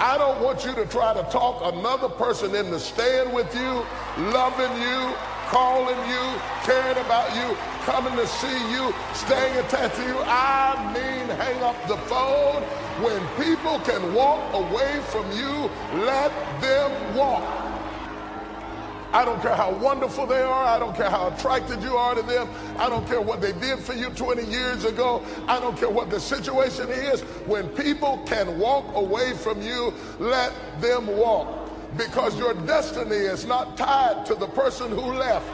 I don't want you to try to talk another person into staying with you, loving you, calling you, caring about you, coming to see you, staying attached to you. I mean, hang up the phone. When people can walk away from you, let them walk. I don't care how wonderful they are. I don't care how attracted you are to them. I don't care what they did for you 20 years ago. I don't care what the situation is. When people can walk away from you, let them walk because your destiny is not tied to the person who left.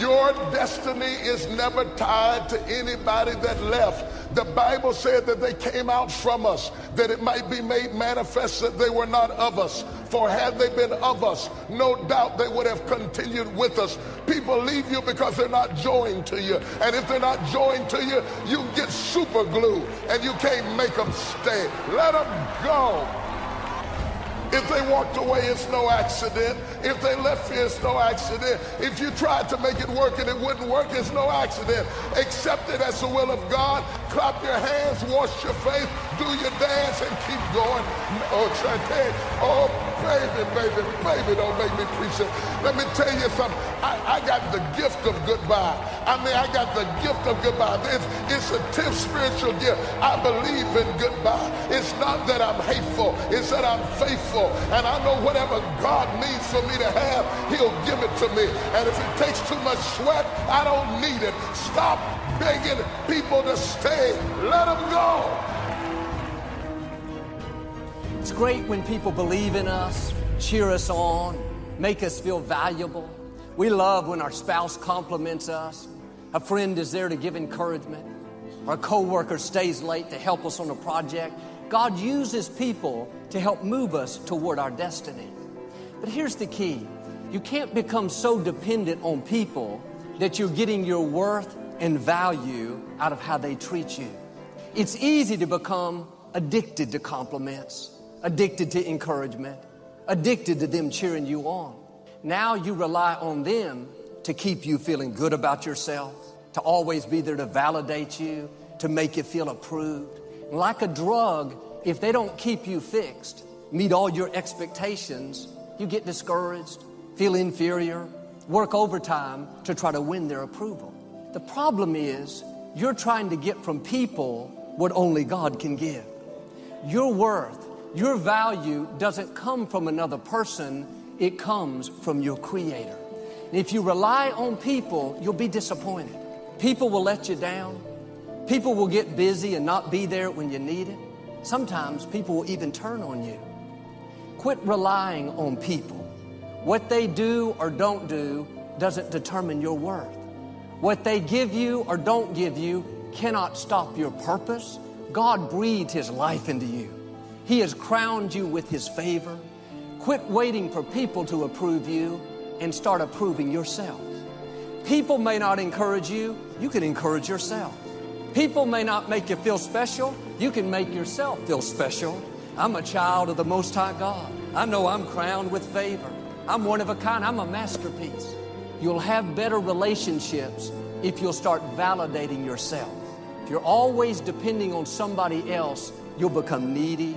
Your destiny is never tied to anybody that left. The Bible said that they came out from us, that it might be made manifest that they were not of us. For had they been of us, no doubt they would have continued with us. People leave you because they're not joined to you. And if they're not joined to you, you get super glue and you can't make them stay. Let them go. If they walked away, it's no accident. If they left you, it's no accident. If you tried to make it work and it wouldn't work, it's no accident. Accept it as the will of God. Clap your hands, wash your face, do your dance, and keep going. Oh, Chante, oh, baby, baby, baby, don't make me preach it. Let me tell you something. I, I got the gift of goodbye. I mean, I got the gift of goodbye. It's, it's a tip spiritual gift. I believe in goodbye. It's not that I'm hateful. It's that I'm faithful. And I know whatever God needs for me to have, he'll give it to me. And if it takes too much sweat, I don't need it. Stop begging people to stay. Let them go. It's great when people believe in us, cheer us on, make us feel valuable. We love when our spouse compliments us. A friend is there to give encouragement. Our coworker stays late to help us on a project. God uses people to help move us toward our destiny. But here's the key. You can't become so dependent on people that you're getting your worth and value out of how they treat you. It's easy to become addicted to compliments addicted to encouragement, addicted to them cheering you on. Now you rely on them to keep you feeling good about yourself, to always be there to validate you, to make you feel approved. Like a drug, if they don't keep you fixed, meet all your expectations, you get discouraged, feel inferior, work overtime to try to win their approval. The problem is you're trying to get from people what only God can give. Your worth your value doesn't come from another person, it comes from your Creator. And if you rely on people, you'll be disappointed. People will let you down. People will get busy and not be there when you need it. Sometimes people will even turn on you. Quit relying on people. What they do or don't do doesn't determine your worth. What they give you or don't give you cannot stop your purpose. God breathed His life into you. He has crowned you with His favor. Quit waiting for people to approve you and start approving yourself. People may not encourage you, you can encourage yourself. People may not make you feel special, you can make yourself feel special. I'm a child of the Most High God. I know I'm crowned with favor. I'm one of a kind, I'm a masterpiece. You'll have better relationships if you'll start validating yourself. If you're always depending on somebody else, you'll become needy,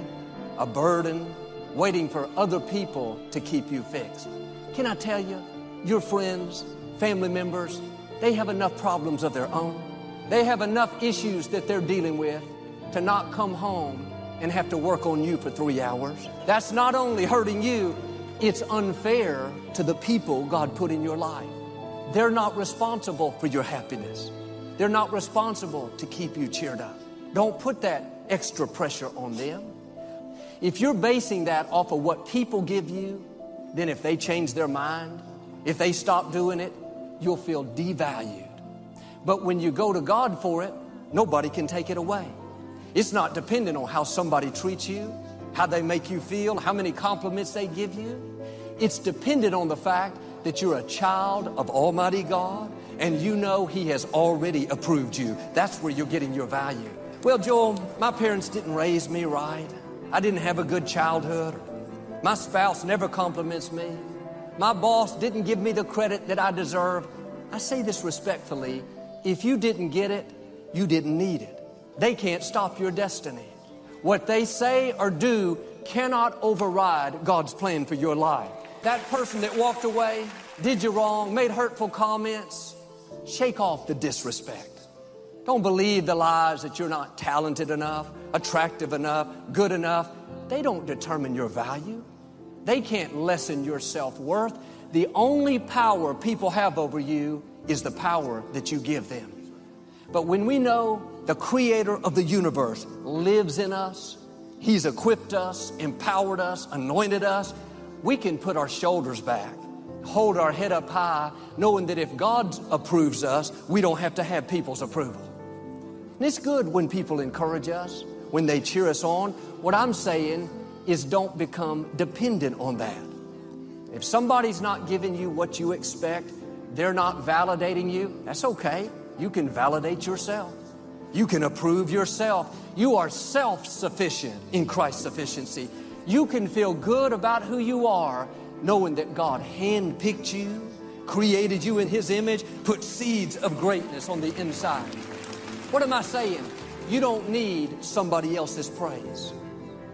a burden, waiting for other people to keep you fixed. Can I tell you, your friends, family members, they have enough problems of their own. They have enough issues that they're dealing with to not come home and have to work on you for three hours. That's not only hurting you, it's unfair to the people God put in your life. They're not responsible for your happiness. They're not responsible to keep you cheered up. Don't put that extra pressure on them. If you're basing that off of what people give you, then if they change their mind, if they stop doing it, you'll feel devalued. But when you go to God for it, nobody can take it away. It's not dependent on how somebody treats you, how they make you feel, how many compliments they give you. It's dependent on the fact that you're a child of Almighty God and you know He has already approved you. That's where you're getting your value. Well, Joel, my parents didn't raise me right. I didn't have a good childhood. My spouse never compliments me. My boss didn't give me the credit that I deserve. I say this respectfully. If you didn't get it, you didn't need it. They can't stop your destiny. What they say or do cannot override God's plan for your life. That person that walked away, did you wrong, made hurtful comments, shake off the disrespect. Don't believe the lies that you're not talented enough, attractive enough, good enough. They don't determine your value. They can't lessen your self worth. The only power people have over you is the power that you give them. But when we know the creator of the universe lives in us, He's equipped us, empowered us, anointed us, we can put our shoulders back, hold our head up high, knowing that if God approves us, we don't have to have people's approval. And it's good when people encourage us, when they cheer us on. What I'm saying is don't become dependent on that. If somebody's not giving you what you expect, they're not validating you, that's okay. You can validate yourself. You can approve yourself. You are self sufficient in Christ's sufficiency. You can feel good about who you are, knowing that God handpicked you, created you in His image, put seeds of greatness on the inside. What am I saying? You don't need somebody else's praise.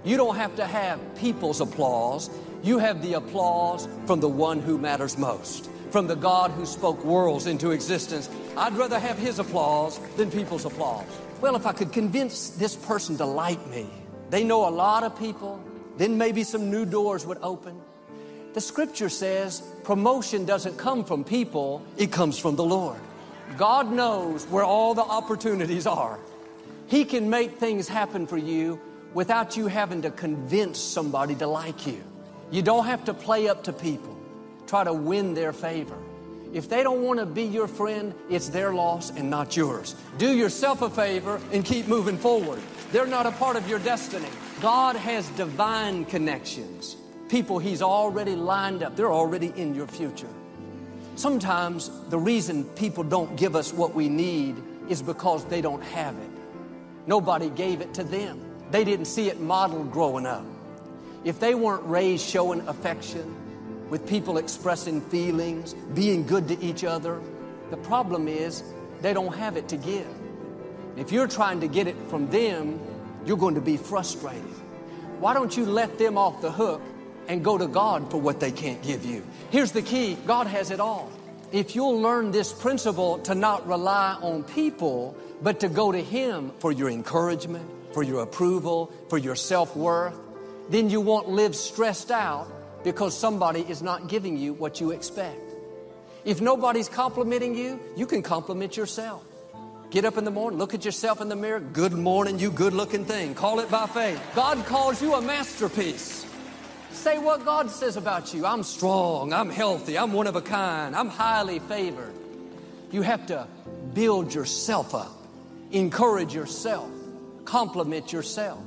You don't have to have people's applause. You have the applause from the one who matters most, from the God who spoke worlds into existence. I'd rather have his applause than people's applause. Well, if I could convince this person to like me, they know a lot of people, then maybe some new doors would open. The scripture says promotion doesn't come from people, it comes from the Lord. God knows where all the opportunities are. He can make things happen for you without you having to convince somebody to like you. You don't have to play up to people, try to win their favor. If they don't want to be your friend, it's their loss and not yours. Do yourself a favor and keep moving forward. They're not a part of your destiny. God has divine connections. People He's already lined up, they're already in your future. Sometimes the reason people don't give us what we need is because they don't have it. Nobody gave it to them. They didn't see it modeled growing up. If they weren't raised showing affection, with people expressing feelings, being good to each other, the problem is they don't have it to give. If you're trying to get it from them, you're going to be frustrated. Why don't you let them off the hook and go to God for what they can't give you? Here's the key God has it all. If you'll learn this principle to not rely on people, but to go to Him for your encouragement, for your approval, for your self worth, then you won't live stressed out because somebody is not giving you what you expect. If nobody's complimenting you, you can compliment yourself. Get up in the morning, look at yourself in the mirror. Good morning, you good looking thing. Call it by faith. God calls you a masterpiece. Say what God says about you. I'm strong, I'm healthy, I'm one of a kind, I'm highly favored. You have to build yourself up, encourage yourself, compliment yourself.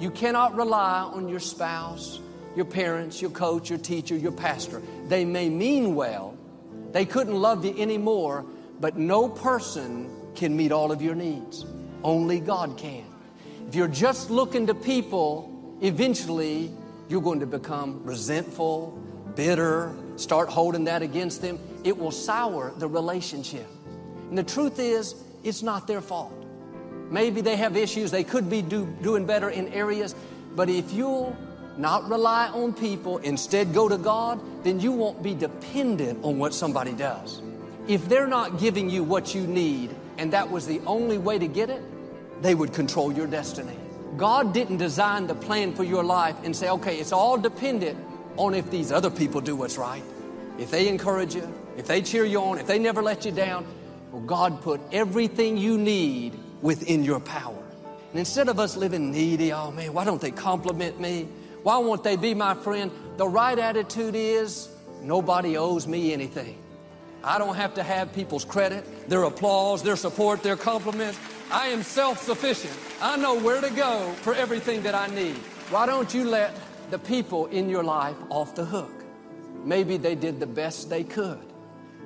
You cannot rely on your spouse, your parents, your coach, your teacher, your pastor. They may mean well, they couldn't love you anymore, but no person can meet all of your needs. Only God can. If you're just looking to people, eventually you're going to become resentful, bitter, start holding that against them. It will sour the relationship. And the truth is, it's not their fault. Maybe they have issues, they could be do, doing better in areas, but if you'll not rely on people, instead go to God, then you won't be dependent on what somebody does. If they're not giving you what you need, and that was the only way to get it, they would control your destiny. God didn't design the plan for your life and say, okay, it's all dependent on if these other people do what's right. If they encourage you, if they cheer you on, if they never let you down. Well, God put everything you need within your power. And instead of us living needy, oh man, why don't they compliment me? Why won't they be my friend? The right attitude is nobody owes me anything. I don't have to have people's credit, their applause, their support, their compliments. I am self sufficient. I know where to go for everything that I need. Why don't you let the people in your life off the hook? Maybe they did the best they could.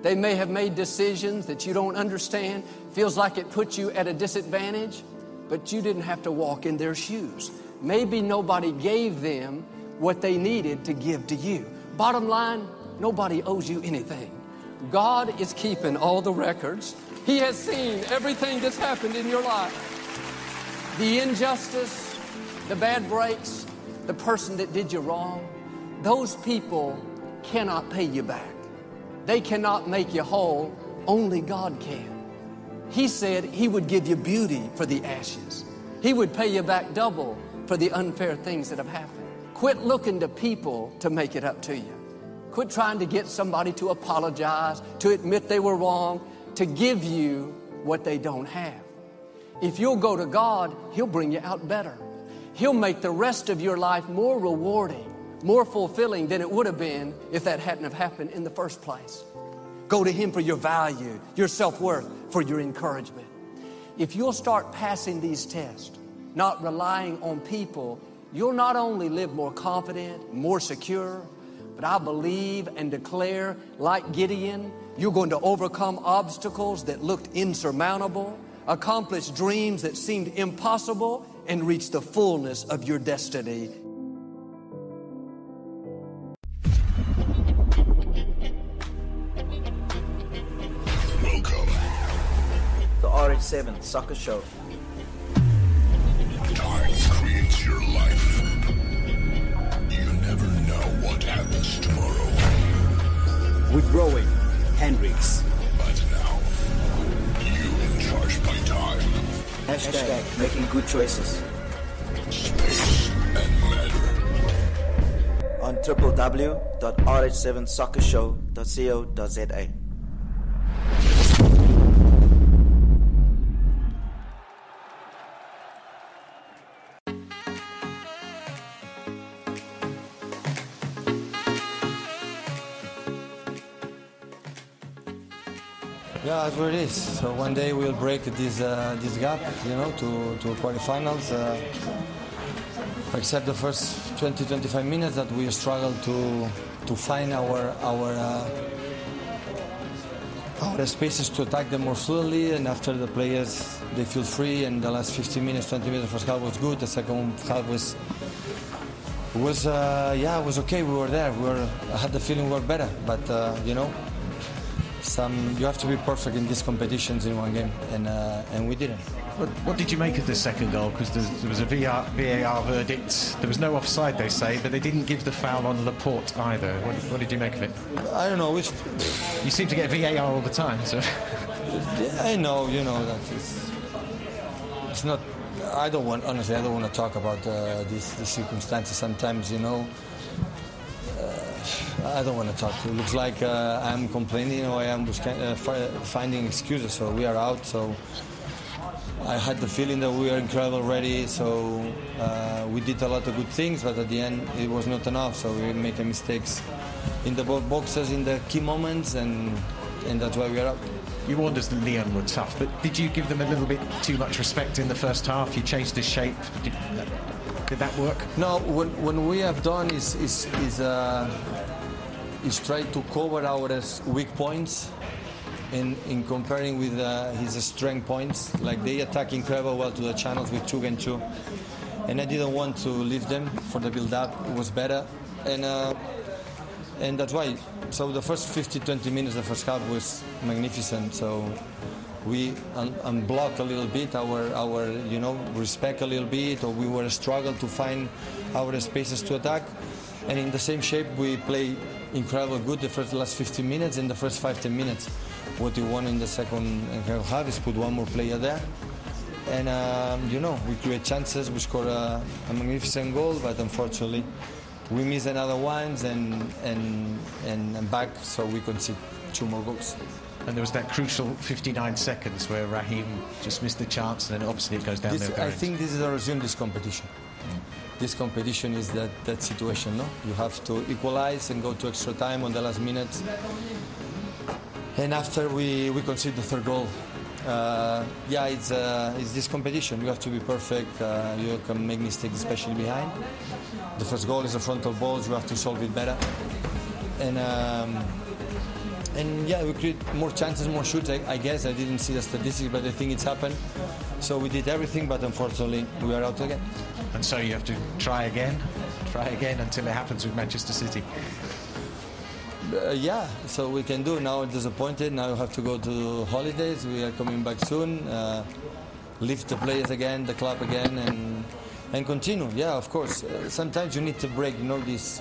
They may have made decisions that you don't understand, feels like it puts you at a disadvantage, but you didn't have to walk in their shoes. Maybe nobody gave them what they needed to give to you. Bottom line, nobody owes you anything. God is keeping all the records. He has seen everything that's happened in your life the injustice, the bad breaks, the person that did you wrong. Those people cannot pay you back. They cannot make you whole. Only God can. He said He would give you beauty for the ashes. He would pay you back double for the unfair things that have happened. Quit looking to people to make it up to you. Quit trying to get somebody to apologize, to admit they were wrong, to give you what they don't have. If you'll go to God, He'll bring you out better. He'll make the rest of your life more rewarding, more fulfilling than it would have been if that hadn't have happened in the first place. Go to Him for your value, your self worth, for your encouragement. If you'll start passing these tests, not relying on people, you'll not only live more confident, more secure, but I believe and declare, like Gideon, you're going to overcome obstacles that looked insurmountable, accomplish dreams that seemed impossible, and reach the fullness of your destiny. Welcome. The RH7 Soccer Show. Time creates your life. You never know what happens tomorrow. With Rowan, Hendricks, But now, you in charge by time, Hashtag making good choices. space, and matter. On www.rh7soccershow.co.za. That's what it is. So one day we'll break this uh, this gap, you know, to to quarterfinals. Uh, except the first 20-25 minutes that we struggle to to find our our uh, our spaces to attack them more fluently, and after the players they feel free. And the last 15 minutes, 20 minutes, the first half was good. The second half was was uh, yeah, was okay. We were there. We were. I had the feeling we were better, but uh, you know, some you have to be perfect in these competitions in one game, and uh, and we didn't. What, what did you make of the second goal? Because there was a VAR, VAR verdict. There was no offside, they say, but they didn't give the foul on Laporte either. What, what did you make of it? I don't know. It's, You seem to get VAR all the time, so I know, you know that it's, it's not. I don't want honestly. I don't want to talk about uh, these, these circumstances. Sometimes, you know. I don't want to talk. It looks like uh, I'm complaining or I am uh, finding excuses. So we are out. So I had the feeling that we are incredible ready. So uh, we did a lot of good things, but at the end it was not enough. So we make mistakes in the boxes in the key moments, and and that's why we are out. you warned us that Lyon were tough. But did you give them a little bit too much respect in the first half? You changed the shape. Did, did that work? No, what, what we have done is is is, uh, is try to cover our weak points in in comparing with uh, his strength points. Like they attack incredible well to the channels with two and two, and I didn't want to leave them for the build up. It was better, and uh, and that's why. So the first 50, 20 minutes, of the first half was magnificent. So we un- unblock a little bit our our you know respect a little bit, or we were struggle to find our spaces to attack. And in the same shape, we play incredible good the first last 15 minutes and the first 5 10 minutes. what we want in the second half is put one more player there. And um, you know, we create chances. We score a, a, magnificent goal, but unfortunately, we miss another ones and and and back, so we concede two more goals. And there was that crucial 59 seconds where Raheem just missed the chance, and then obviously it goes down this, there. I think this is a resume this competition. This competition is that, that situation, no? You have to equalize and go to extra time on the last minute. And after we, we concede the third goal, uh, yeah, it's, uh, it's this competition. You have to be perfect. Uh, you can make mistakes, especially behind. The first goal is a frontal ball. You have to solve it better. And um, and yeah, we create more chances, more shoots. I, I, guess I didn't see the statistics, but I think it's happened. So we did everything, but unfortunately, we are out again. And so you have to try again, try again until it happens with Manchester City. Uh, yeah, so we can do. Now disappointed. Now we have to go to holidays. We are coming back soon. Uh, lift the players again, the club again, and and continue. Yeah, of course. Uh, sometimes you need to break. You know this.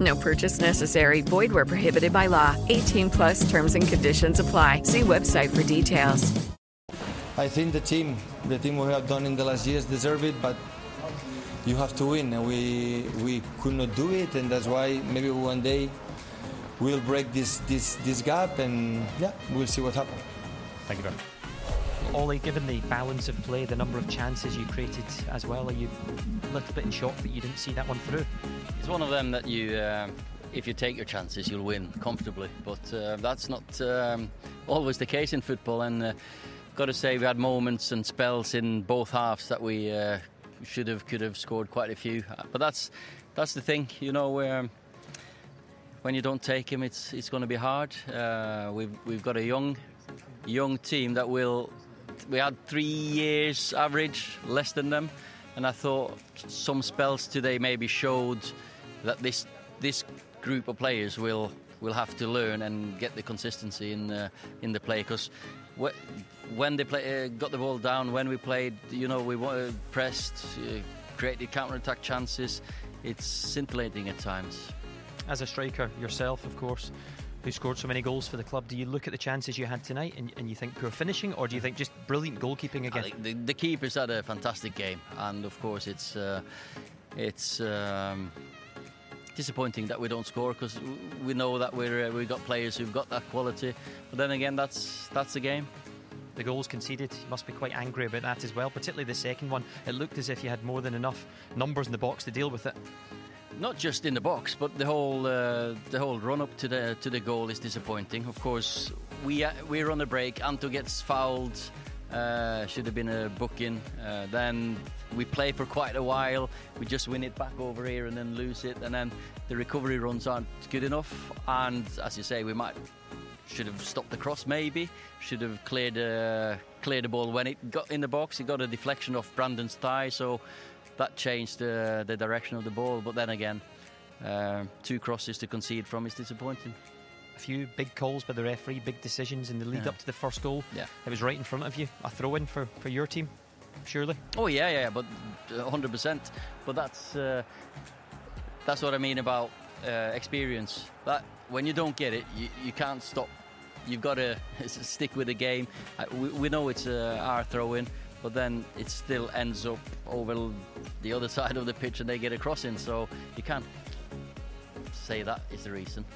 No purchase necessary. Void where prohibited by law. 18 plus terms and conditions apply. See website for details. I think the team, the team we have done in the last years deserve it, but you have to win, and we we could not do it, and that's why maybe one day we'll break this this this gap, and yeah, we'll see what happens. Thank you very much. Ollie, given the balance of play, the number of chances you created as well, are you a little bit in shock that you didn't see that one through? It's one of them that you, uh, if you take your chances, you'll win comfortably. But uh, that's not um, always the case in football. And uh, got to say, we had moments and spells in both halves that we uh, should have, could have scored quite a few. But that's that's the thing, you know. Um, when you don't take him, it's it's going to be hard. Uh, we've we've got a young young team that will we had three years average, less than them, and I thought some spells today maybe showed that this this group of players will will have to learn and get the consistency in uh, in the play because when they play, uh, got the ball down, when we played, you know, we pressed, uh, created counter attack chances. It's scintillating at times. As a striker yourself, of course, who scored so many goals for the club. Do you look at the chances you had tonight and, and you think poor finishing, or do you think just brilliant goalkeeping again? The, the, keepers had a fantastic game, and of course it's uh, it's. Um, disappointing that we don't score because we know that we're uh, we've got players who've got that quality. But then again, that's that's the game. The goals conceded, you must be quite angry about that as well. Particularly the second one, it looked as if you had more than enough numbers in the box to deal with it not just in the box, but the whole uh, the whole run up to the to the goal is disappointing. Of course, we uh, we're on the break. Anto gets fouled. Uh, should have been a booking. Uh, then we play for quite a while. We just win it back over here and then lose it, and then the recovery runs aren't good enough. And as you say, we might should have stopped the cross. Maybe should have cleared uh, cleared the ball when it got in the box. It got a deflection off Brandon's thigh, so that changed the, the direction of the ball. But then again, uh, two crosses to concede from is disappointing. A few big calls by the referee, big decisions in the lead yeah. up to the first goal. Yeah. It was right in front of you. A throw in for, for your team, surely? Oh, yeah, yeah, but 100%. But that's, uh, that's what I mean about uh, experience. That When you don't get it, you, you can't stop. You've got to stick with the game. We, we know it's uh, our throw in but then it still ends up over the other side of the pitch and they get a crossing. So you can't say that is the reason.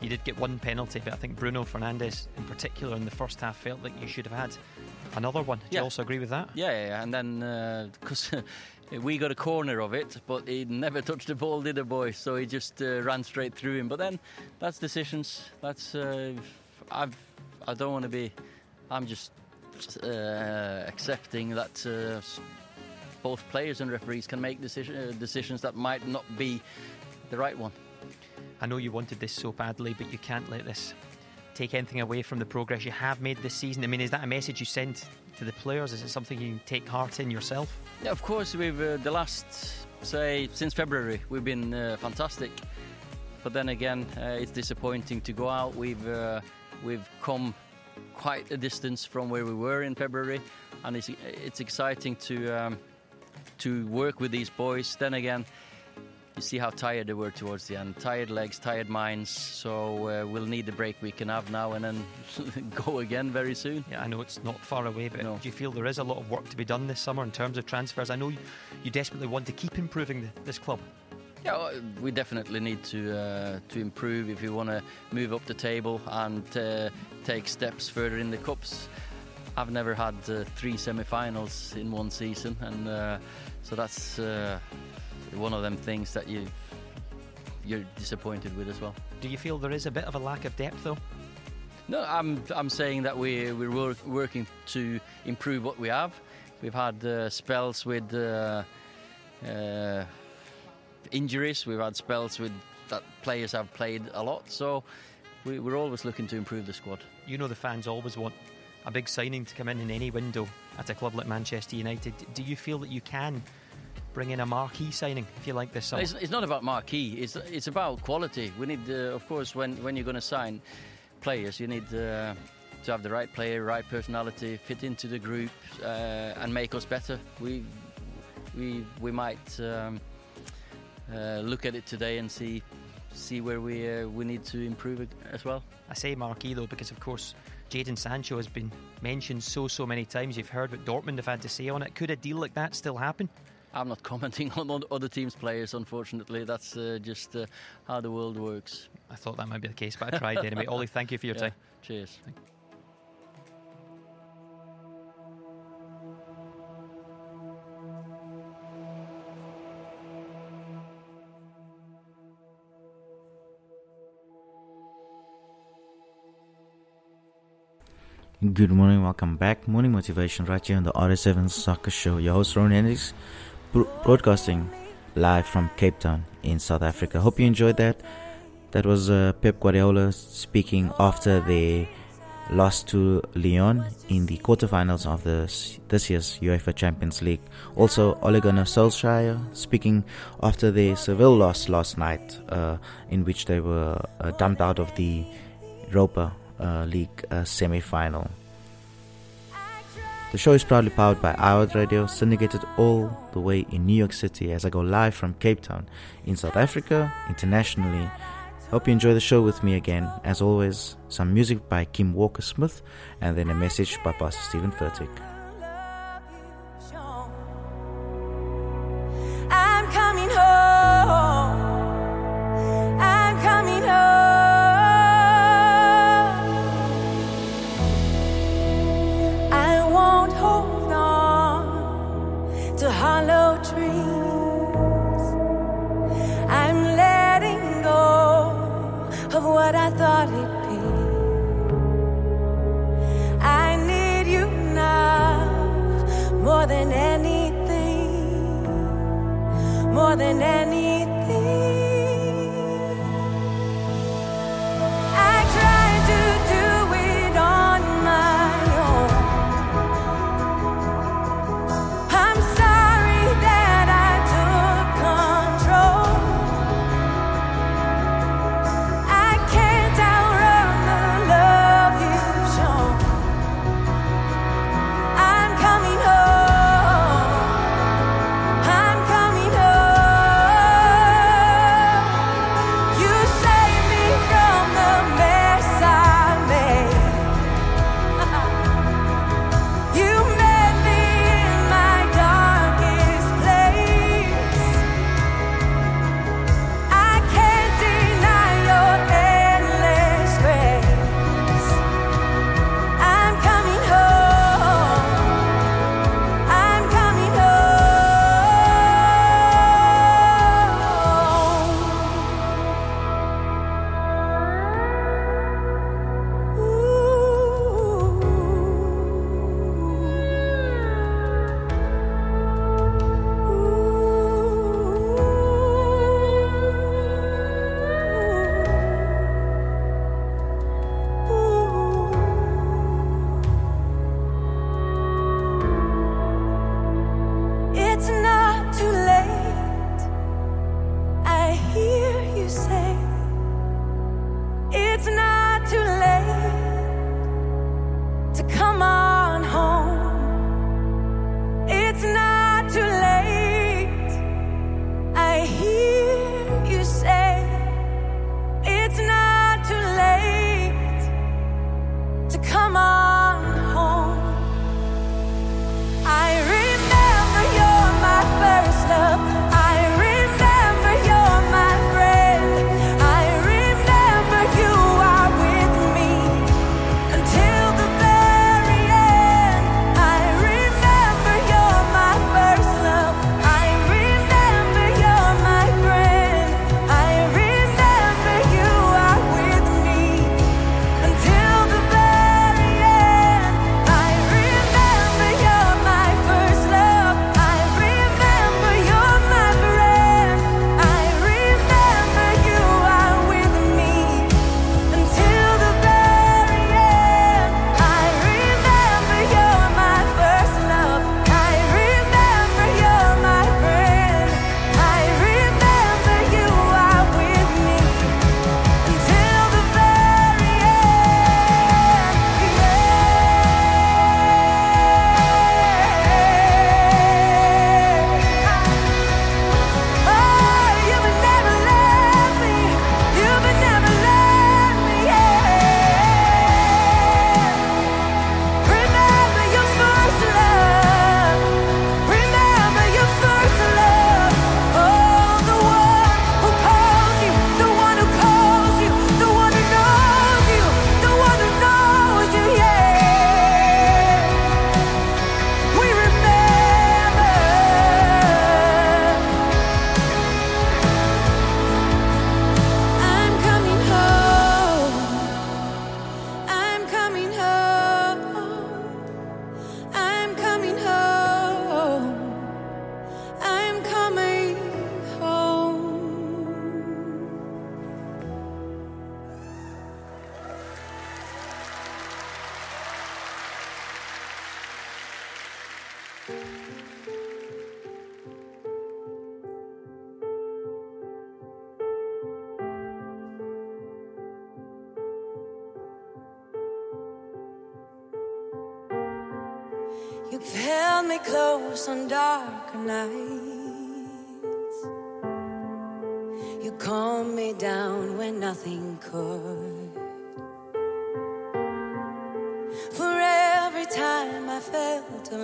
You did get one penalty, but I think Bruno Fernandes, in particular, in the first half, felt like you should have had another one. Do yeah. you also agree with that? Yeah, yeah, yeah. and then because uh, we got a corner of it, but he never touched the ball, did the boy? So he just uh, ran straight through him. But then that's decisions. That's uh, I've I don't want to be. I'm just accepting that uh, both players and referees can make decision, uh, decisions that might not be the right one. I know you wanted this so badly, but you can't let this take anything away from the progress you have made this season? I mean, is that a message you send to the players? Is it something you take heart in yourself? Yeah, of course. We've uh, the last say since February we've been uh, fantastic, but then again uh, it's disappointing to go out. We've uh, we've come quite a distance from where we were in February, and it's it's exciting to um, to work with these boys. Then again, you see how tired they were towards the end. Tired legs, tired minds. So uh, we'll need the break we can have now and then go again very soon. Yeah, I know it's not far away, but No. do you feel there is a lot of work to be done this summer in terms of transfers? I know you, you desperately want to keep improving the, this club. Yeah, we definitely need to uh, to improve if we want to move up the table and uh, take steps further in the cups. I've never had uh, three semi-finals in one season, and uh, so that's uh, one of them things that you you're disappointed with as well. Do you feel there is a bit of a lack of depth, though? No, I'm I'm saying that we we're work, working to improve what we have. We've had uh, spells with uh, uh, injuries. We've had spells with that players have played a lot. So we, we're always looking to improve the squad. You know the fans always want a big signing to come in in any window at a club like Manchester United. Do you feel that you can bring in a marquee signing, if you like, this summer? It's, it's not about marquee. It's it's about quality. We need, uh, of course, when when you're going to sign players, you need uh, to have the right player, right personality, fit into the group, uh, and make us better. We we we might um, uh, look at it today and see see where we uh, we need to improve it as well. I say marquee though because of course Jadon Sancho has been mentioned so so many times. You've heard what Dortmund have had to say on it. Could a deal like that still happen? I'm not commenting on other teams' players, unfortunately. That's uh, just uh, how the world works. I thought that might be the case, but I tried anyway. Ollie, thank you for your Yeah, time. Cheers. Good morning, welcome back. Morning motivation right here on the RH7 Soccer Show. Your host Ron Hendricks, bro- broadcasting live from Cape Town in South Africa. Hope you enjoyed that. That was uh, Pep Guardiola speaking after they lost to Lyon in the quarterfinals of this this year's UEFA Champions League. Also, Ole Gunnar Solskjaer speaking after their Seville loss last night, uh, in which they were uh, dumped out of the Europa uh, League uh, semi-final. The show is proudly powered by iWorld Radio, syndicated all the way in New York City as I go live from Cape Town in South Africa, internationally. Hope you enjoy the show with me again. As always, some music by Kim Walker Smith and then a message by Pastor Steven Furtick.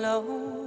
Alone,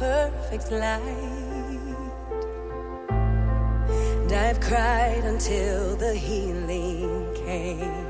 perfect light. And I've cried until the healing came.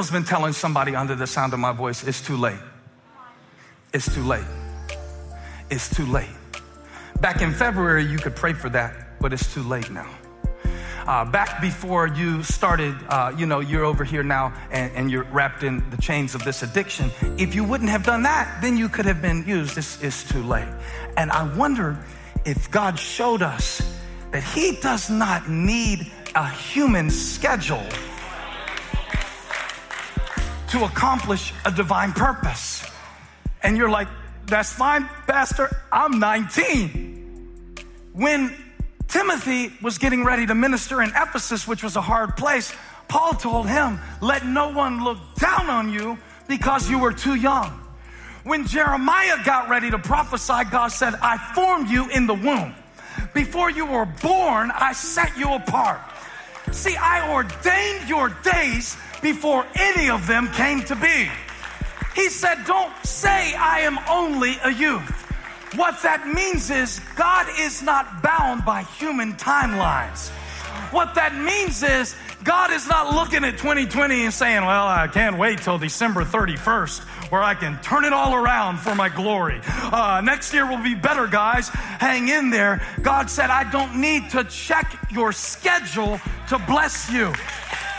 Devil's been telling somebody under the sound of my voice, it's too late. It's too late. It's too late. Back in February, you could pray for that, but it's too late now. Uh, back before you started, uh, you know, you're over here now and, and you're wrapped in the chains of this addiction. If you wouldn't have done that, then you could have been used. This is too late. And I wonder if God showed us that He does not need a human schedule to accomplish a divine purpose. And you're like, that's fine, Pastor, I'm 19. When Timothy was getting ready to minister in Ephesus, which was a hard place, Paul told him, Let no one look down on you because you were too young. When Jeremiah got ready to prophesy, God said, I formed you in the womb. Before you were born, I set you apart. See, I ordained your days before any of them came to be. He said, Don't say I am only a youth. What that means is God is not bound by human timelines. What that means is God is not looking at 2020 and saying, Well, I can't wait till December 31st where I can turn it all around for my glory. Uh, next year will be better, guys. Hang in there. God said, I don't need to check your schedule to bless you.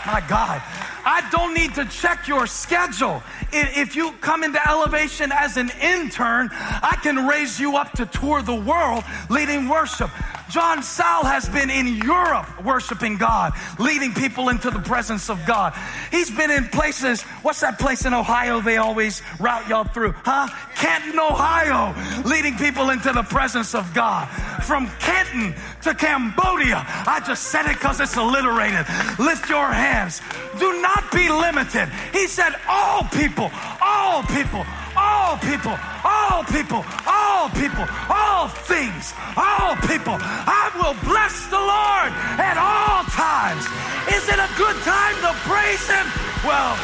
My God. I don't need to check your schedule. If you come into elevation as an intern, I can raise you up to tour the world leading worship. Jonsal has been in Europe worshiping God, leading people into the presence of God. He's been in places, what's that place in Ohio they always route y'all through? Huh? Canton, Ohio, leading people into the presence of God. From Canton to Cambodia. I just said it because it's alliterated. Lift your hands. Do not be limited. He said, All people, all people, all people, all people, all people, all things, all people. I will bless the Lord at all times. Is it a good time to praise Him? Well,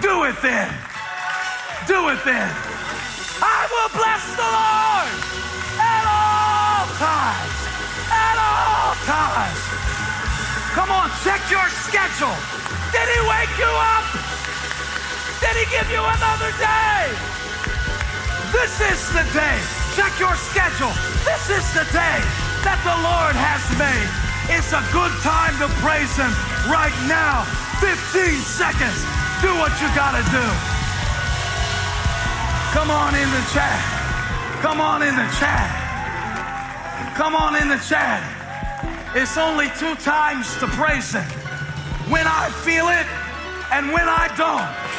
do it then. Do it then. I will bless the Lord at all times. At all times. Come on, check your schedule. Did he wake you up? Did he give you another day? This is the day. Check your schedule. This is the day that the Lord has made. It's a good time to praise him right now. 15 seconds. Do what you gotta do. Come on in the chat. Come on in the chat. Come on in the chat. It's only two times to praise Him when I feel it and when I don't.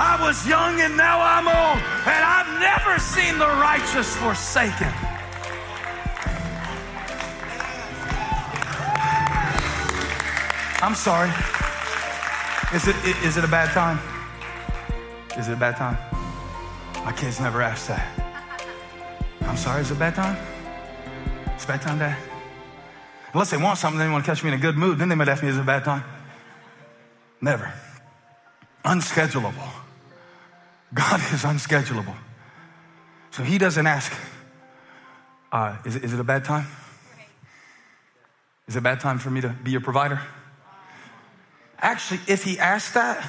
I was young and now I'm old, and I've never seen the righteous forsaken. I'm sorry. Is it, is it a bad time? Is it a bad time? My kids never asked that. I'm sorry, is it a bad time? It's a bad time, Dad? Unless they want something, they want to catch me in a good mood, then they might ask me, is it a bad time? Never. Unschedulable. God is unschedulable. So he doesn't ask, uh, is, it, is it a bad time? Is it a bad time for me to be your provider? Actually, if he asks that,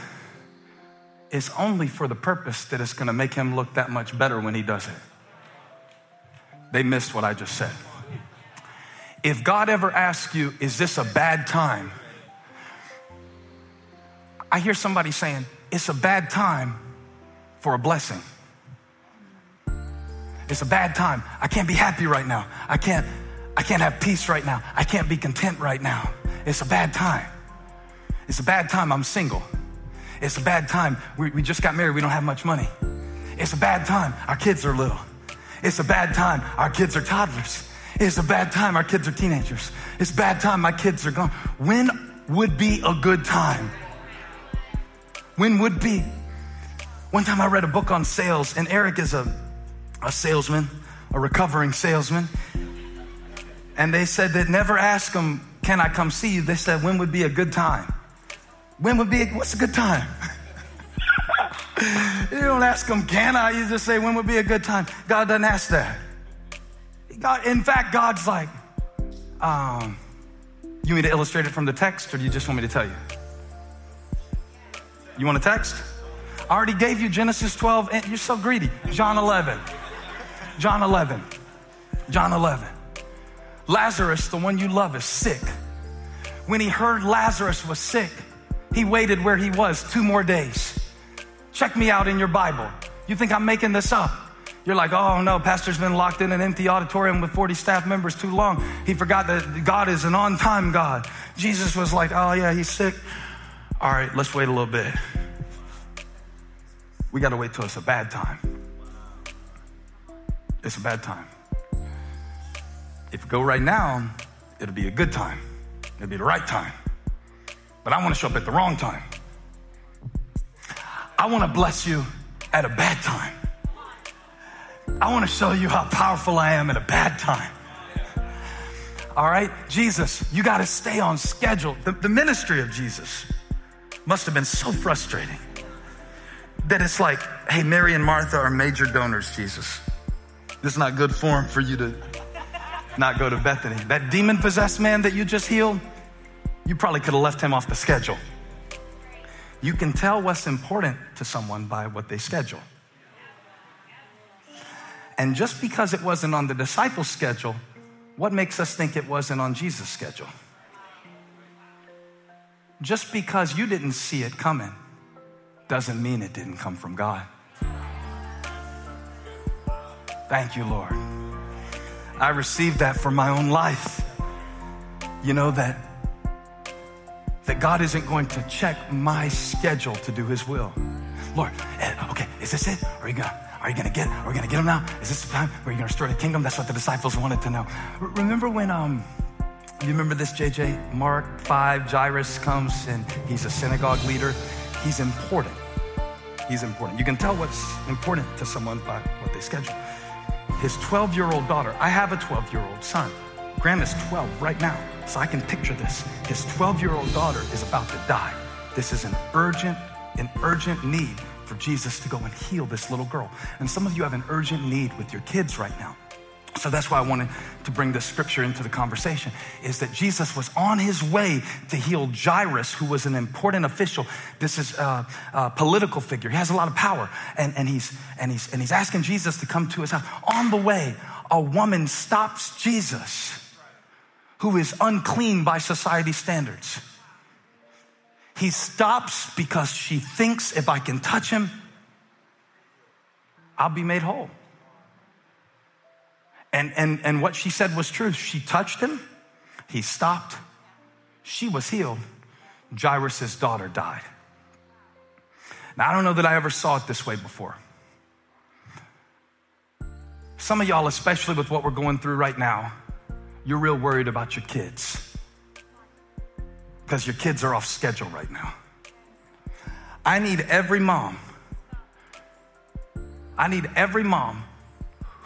it's only for the purpose that it's going to make him look that much better when he does it. They missed what I just said. If God ever asks you, is this a bad time? I hear somebody saying, it's a bad time for a blessing. It's a bad time. I can't be happy right now. I can't, I can't have peace right now. I can't be content right now. It's a bad time. It's a bad time I'm single. It's a bad time. We, we just got married. We don't have much money. It's a bad time. Our kids are little. It's a bad time. Our kids are toddlers. It's a bad time. Our kids are teenagers. It's a bad time. My kids are gone. When would be a good time? When would be? One time I read a book on sales, and Eric is a, a salesman, a recovering salesman. And they said that never ask them, Can I come see you? They said, When would be a good time? When would be, a, what's a good time? you don't ask them, Can I? You just say, When would be a good time? God doesn't ask that. God, in fact, God's like, um, You want me to illustrate it from the text, or do you just want me to tell you? You want a text? I already gave you Genesis 12, and you're so greedy. John 11. John 11. John 11. Lazarus, the one you love, is sick. When he heard Lazarus was sick, he waited where he was two more days. Check me out in your Bible. You think I'm making this up? You're like, oh no, pastor's been locked in an empty auditorium with 40 staff members too long. He forgot that God is an on time God. Jesus was like, oh yeah, he's sick. All right, let's wait a little bit. We got to wait till it's a bad time. It's a bad time. If you go right now, it'll be a good time. It'll be the right time. But I want to show up at the wrong time. I want to bless you at a bad time. I want to show you how powerful I am at a bad time. All right, Jesus, you got to stay on schedule. The, the ministry of Jesus must have been so frustrating that it's like, hey, Mary and Martha are major donors, Jesus. This is not good form for you to not go to Bethany. That demon possessed man that you just healed, you probably could have left him off the schedule. You can tell what's important to someone by what they schedule. And just because it wasn't on the disciples' schedule, what makes us think it wasn't on Jesus' schedule? Just because you didn't see it coming doesn't mean it didn't come from God. Thank you, Lord. I received that for my own life. You know that that God isn't going to check my schedule to do his will. Lord, eh, okay, is this it? Are you gonna are you gonna get are we gonna get him now? Is this the time where you're gonna restore the kingdom? That's what the disciples wanted to know. Remember when um you remember this, JJ? Mark 5, Jairus comes and he's a synagogue leader. He's important. He's important. You can tell what's important to someone by what they schedule. His 12 year old daughter, I have a 12 year old son. Graham is 12 right now, so I can picture this. His 12 year old daughter is about to die. This is an urgent, an urgent need for Jesus to go and heal this little girl. And some of you have an urgent need with your kids right now. So that's why I wanted to bring this scripture into the conversation is that Jesus was on his way to heal Jairus, who was an important official. This is a, a political figure. He has a lot of power. And, and, he's, and, he's, and he's asking Jesus to come to his house. On the way, a woman stops Jesus, who is unclean by society standards. He stops because she thinks if I can touch him, I'll be made whole. And, and, and what she said was true. She touched him, he stopped, she was healed. Jairus' daughter died. Now, I don't know that I ever saw it this way before. Some of y'all, especially with what we're going through right now, you're real worried about your kids because your kids are off schedule right now. I need every mom, I need every mom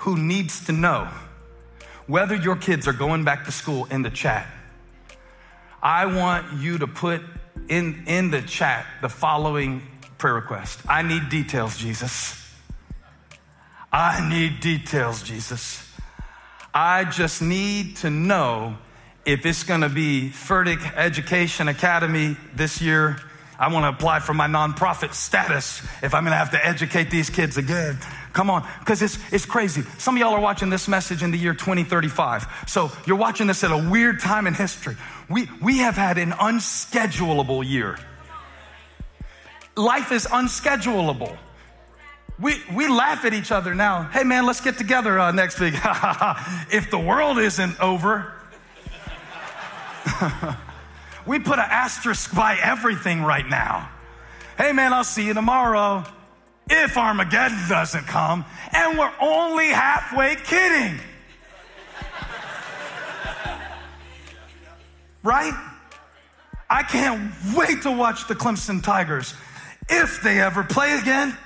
who needs to know whether your kids are going back to school in the chat. I want you to put in, in the chat the following prayer request. I need details, Jesus. I need details, Jesus. I just need to know if it's going to be Furtick Education Academy this year. I want to apply for my nonprofit status if I'm going to have to educate these kids again. Come on, because it's, it's crazy. Some of y'all are watching this message in the year 2035. So you're watching this at a weird time in history. We, we have had an unschedulable year. Life is unschedulable. We, we laugh at each other now. Hey man, let's get together uh, next week. if the world isn't over, we put an asterisk by everything right now. Hey man, I'll see you tomorrow if Armageddon doesn't come, and we're only halfway kidding. right? I can't wait to watch the Clemson Tigers if they ever play again.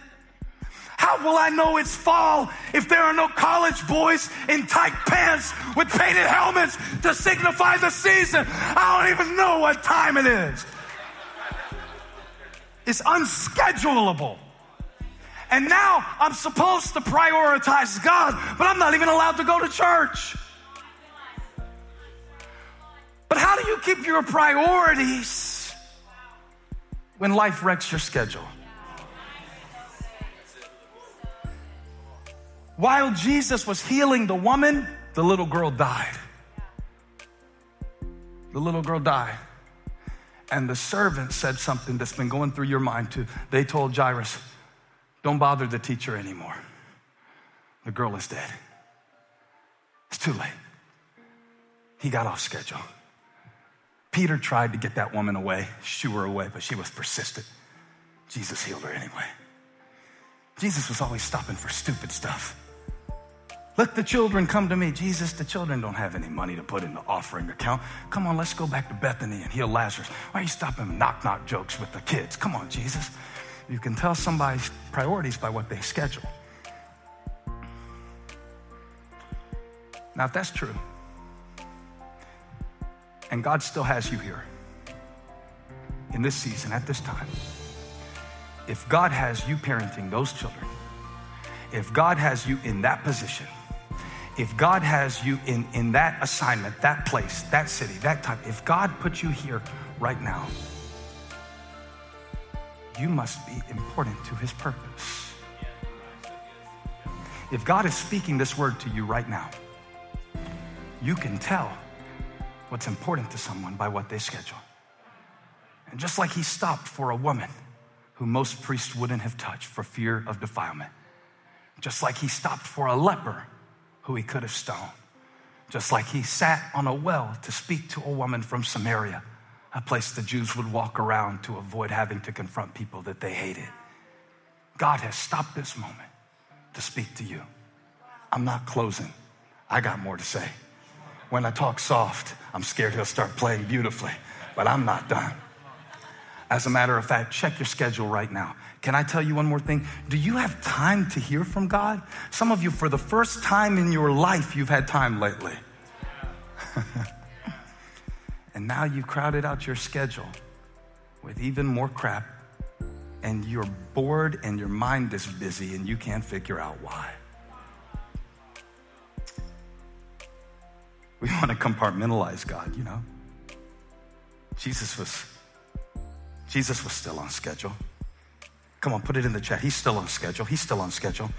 How will I know it's fall if there are no college boys in tight pants with painted helmets to signify the season? I don't even know what time it is. It's unschedulable. And now I'm supposed to prioritize God, but I'm not even allowed to go to church. But how do you keep your priorities when life wrecks your schedule? While Jesus was healing the woman, the little girl died. The little girl died. And the servant said something that's been going through your mind too. They told Jairus, Don't bother the teacher anymore. The girl is dead. It's too late. He got off schedule. Peter tried to get that woman away, shoo her away, but she was persistent. Jesus healed her anyway. Jesus was always stopping for stupid stuff. Let the children come to me. Jesus, the children don't have any money to put in the offering account. Come on, let's go back to Bethany and heal Lazarus. Why are you stopping knock knock jokes with the kids? Come on, Jesus. You can tell somebody's priorities by what they schedule. Now, if that's true, and God still has you here in this season, at this time, if God has you parenting those children, if God has you in that position, if God has you in, in that assignment, that place, that city, that time, if God put you here right now, you must be important to his purpose. If God is speaking this word to you right now, you can tell what's important to someone by what they schedule. And just like he stopped for a woman who most priests wouldn't have touched for fear of defilement, just like he stopped for a leper who he could have stoned, just like he sat on a well to speak to a woman from Samaria, a place the Jews would walk around to avoid having to confront people that they hated. God has stopped this moment to speak to you. I'm not closing, I got more to say. When I talk soft, I'm scared he'll start playing beautifully, but I'm not done. As a matter of fact, check your schedule right now. Can I tell you one more thing? Do you have time to hear from God? Some of you, for the first time in your life, you've had time lately. and now you've crowded out your schedule with even more crap, and you're bored and your mind is busy and you can't figure out why. We want to compartmentalize God, you know. Jesus was Jesus was still on schedule. Come on, put it in the chat. He's still on schedule. He's still on schedule.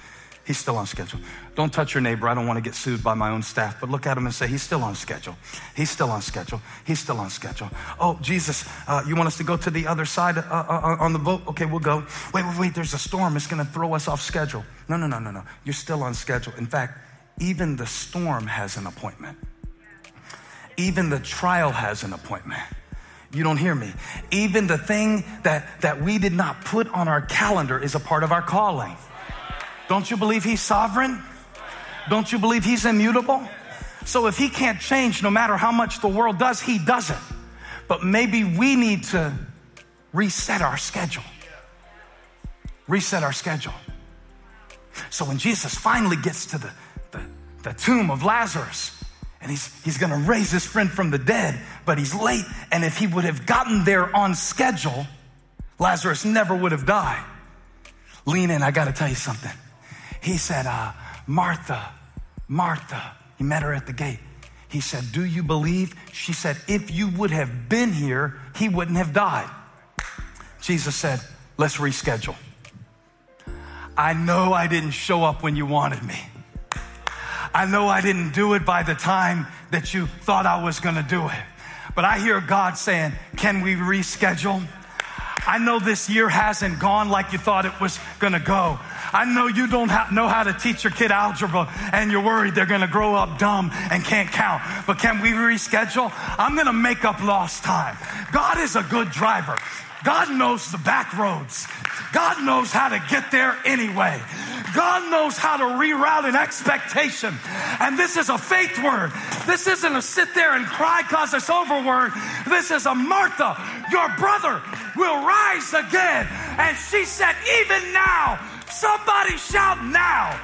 He's still on schedule. Don't touch your neighbor. I don't want to get sued by my own staff, but look at him and say, He's still on schedule. He's still on schedule. He's still on schedule. Oh, Jesus, uh, you want us to go to the other side uh, uh, on the boat? Okay, we'll go. Wait, wait, wait, there's a storm. It's going to throw us off schedule. No, no, no, no, no. You're still on schedule. In fact, even the storm has an appointment, even the trial has an appointment. You don't hear me. Even the thing that, that we did not put on our calendar is a part of our calling. Don't you believe he's sovereign? Don't you believe he's immutable? So if he can't change no matter how much the world does, he doesn't. But maybe we need to reset our schedule. Reset our schedule. So when Jesus finally gets to the, the, the tomb of Lazarus, and he's, he's gonna raise his friend from the dead, but he's late. And if he would have gotten there on schedule, Lazarus never would have died. Lean in, I gotta tell you something. He said, uh, Martha, Martha, he met her at the gate. He said, Do you believe? She said, If you would have been here, he wouldn't have died. Jesus said, Let's reschedule. I know I didn't show up when you wanted me. I know I didn't do it by the time that you thought I was gonna do it. But I hear God saying, Can we reschedule? I know this year hasn't gone like you thought it was gonna go. I know you don't ha- know how to teach your kid algebra and you're worried they're gonna grow up dumb and can't count. But can we reschedule? I'm gonna make up lost time. God is a good driver. God knows the back roads. God knows how to get there anyway. God knows how to reroute an expectation. And this is a faith word. This isn't a sit there and cry because it's over word. This is a Martha, your brother will rise again. And she said, even now, somebody shout now.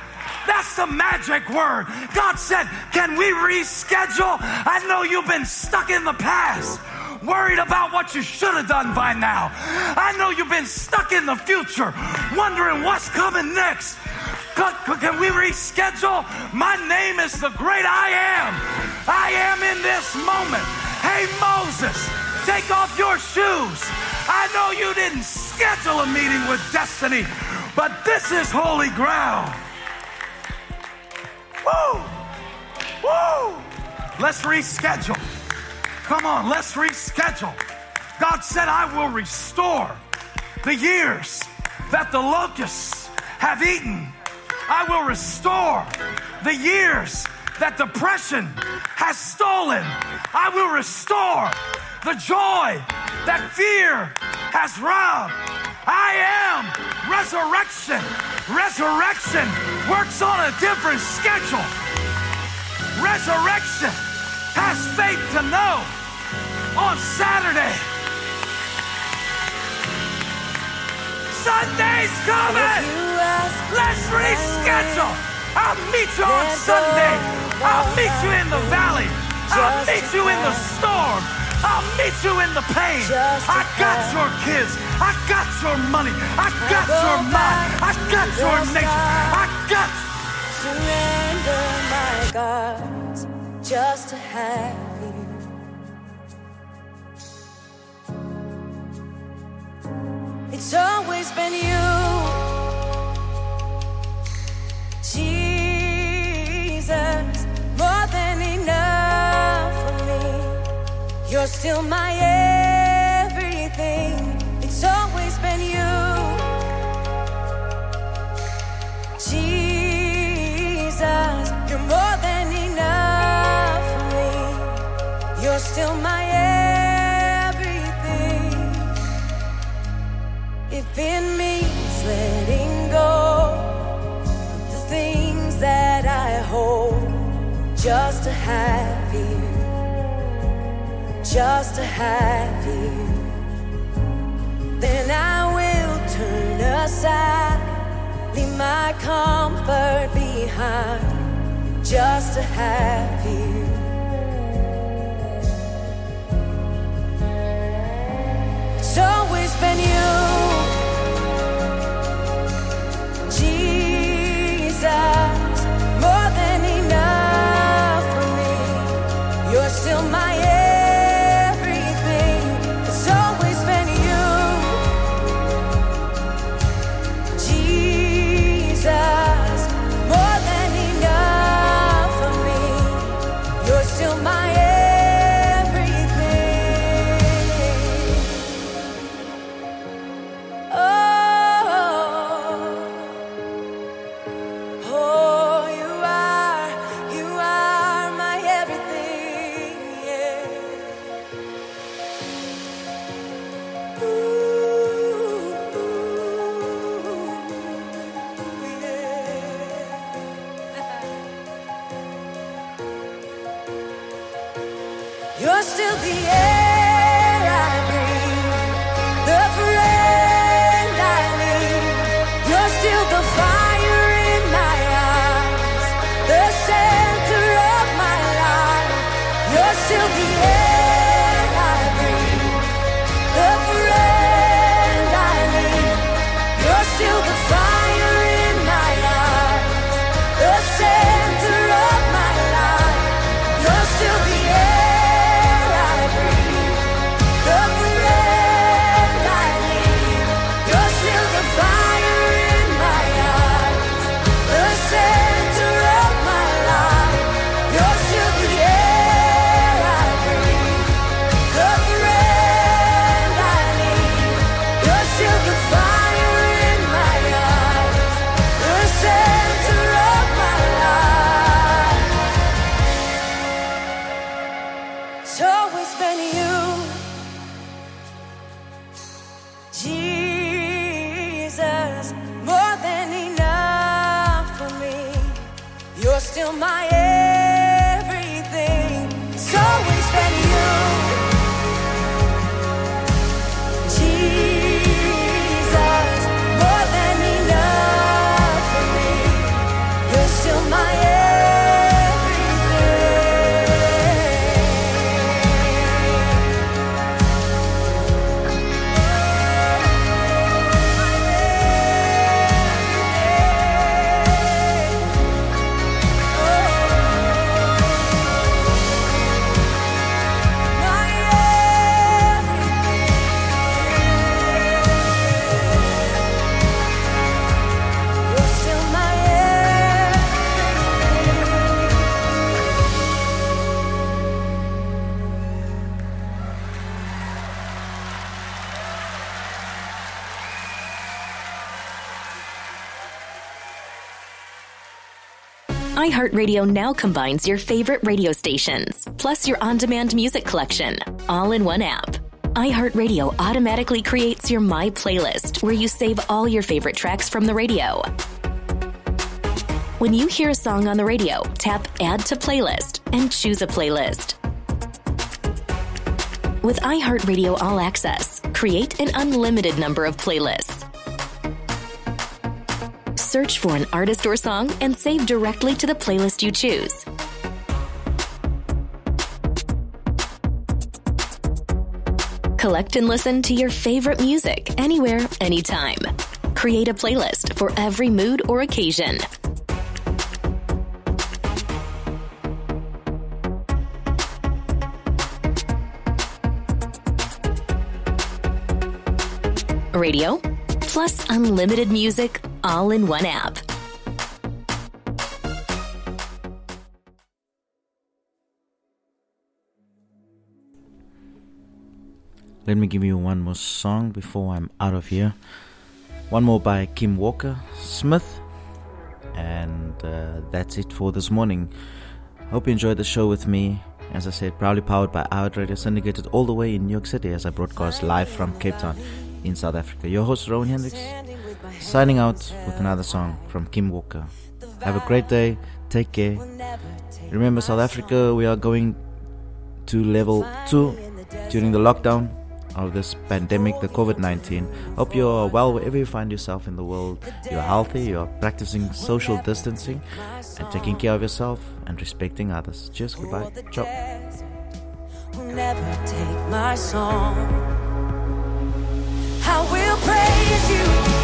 That's the magic word. God said, Can we reschedule? I know you've been stuck in the past worried about what you should have done by now. I know you've been stuck in the future, wondering what's coming next. Can, we reschedule? My name is the great I am. I am in this moment. Hey, Moses, take off your shoes. I know you didn't schedule a meeting with destiny, but this is holy ground. Woo! Woo! Let's reschedule. Come on, let's reschedule. God said, I will restore the years that the locusts have eaten. I will restore the years that depression has stolen. I will restore the joy that fear has robbed. I am resurrection. Resurrection works on a different schedule. Resurrection has faith to know on Saturday. Sunday's coming. Let's reschedule. I'll meet you on Sunday. I'll meet you in the valley. I'll meet you in the storm. I'll meet you in the pain. I got your kids. I got your money. I got your mind. I got your nation. I got Surrender, my God, just to have you. It's always been you, Jesus, more than enough for me. You're still my everything. It's always still my everything. If it means letting go of the things that I hold just to have you, just to have you, then I will turn aside, leave my comfort behind, just to have you. Always been you, iHeartRadio now combines your favorite radio stations, plus your on demand music collection, all in one app. iHeartRadio automatically creates your My playlist where you save all your favorite tracks from the radio. When you hear a song on the radio, tap Add to Playlist and choose a playlist. With iHeartRadio All Access, create an unlimited number of playlists. Search for an artist or song and save directly to the playlist you choose. Collect and listen to your favorite music anywhere, anytime. Create a playlist for every mood or occasion. Radio plus unlimited music all in one app. Let me give you one more song before I'm out of here. One more by Kim Walker Smith. And uh, that's it for this morning. Hope you enjoyed the show with me. As I said, proudly powered by Out Radio, syndicated all the way in New York City as I broadcast live from Cape Town in South Africa. Your host, Rowan Hendricks, signing out with another song from Kim Walker. Have a great day. Take care. Remember, South Africa, we are going to level 2 during the lockdown of this pandemic, the COVID 19. Hope you are well wherever you find yourself in the world. You're healthy, you're practicing social distancing, and taking care of yourself and respecting others. Cheers, goodbye. Ciao. never take my song. I will praise you.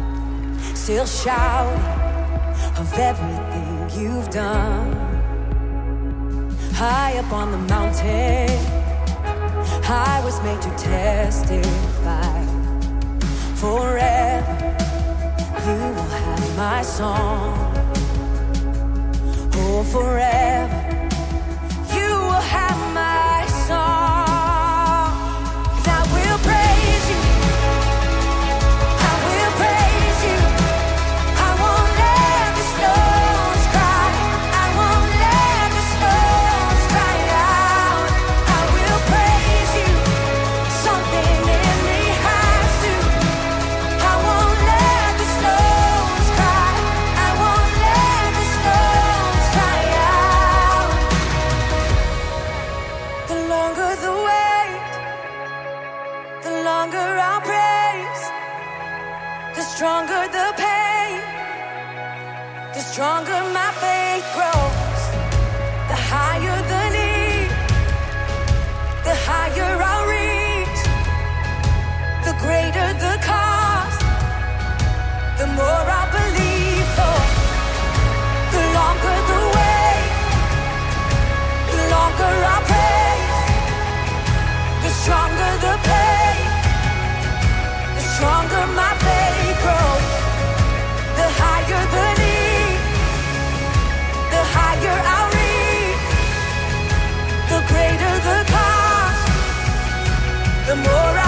still shouting of everything you've done. High up on the mountain, I was made to testify. Forever, you will have my song. Oh, forever, the more I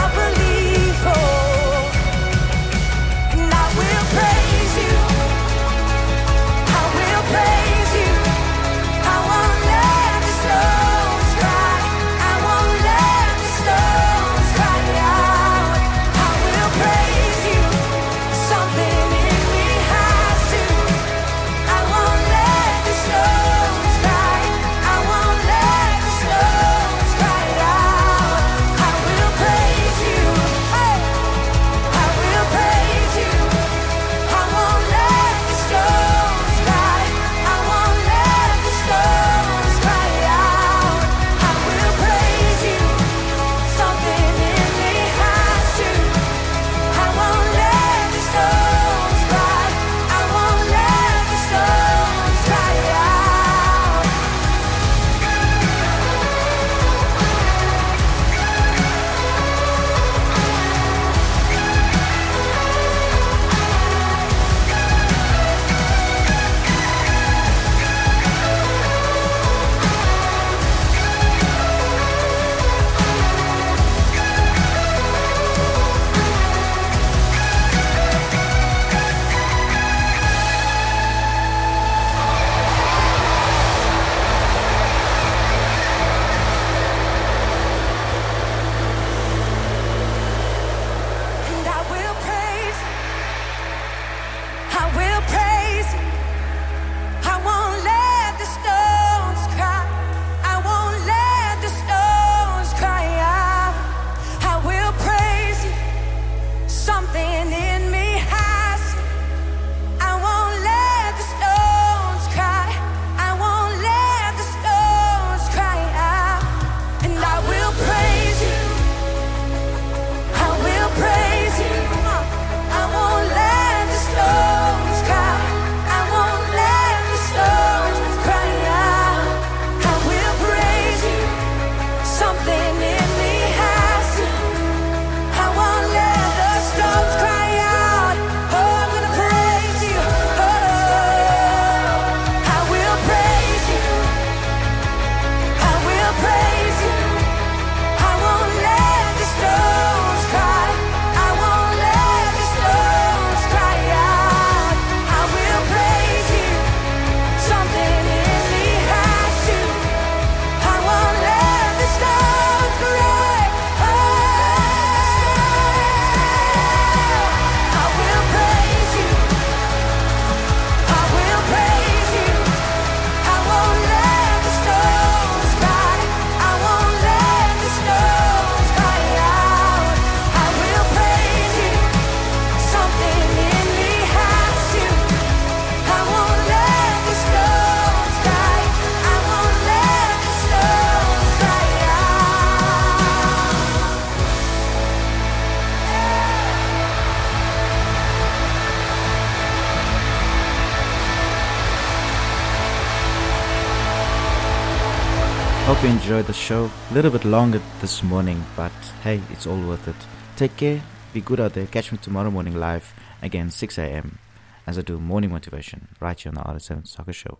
enjoyed the show. A little bit longer this morning, but hey, it's all worth it. Take care. Be good out there. Catch me tomorrow morning live again 6 a.m. as I do morning motivation right here on the RH7 Soccer Show.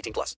18 plus.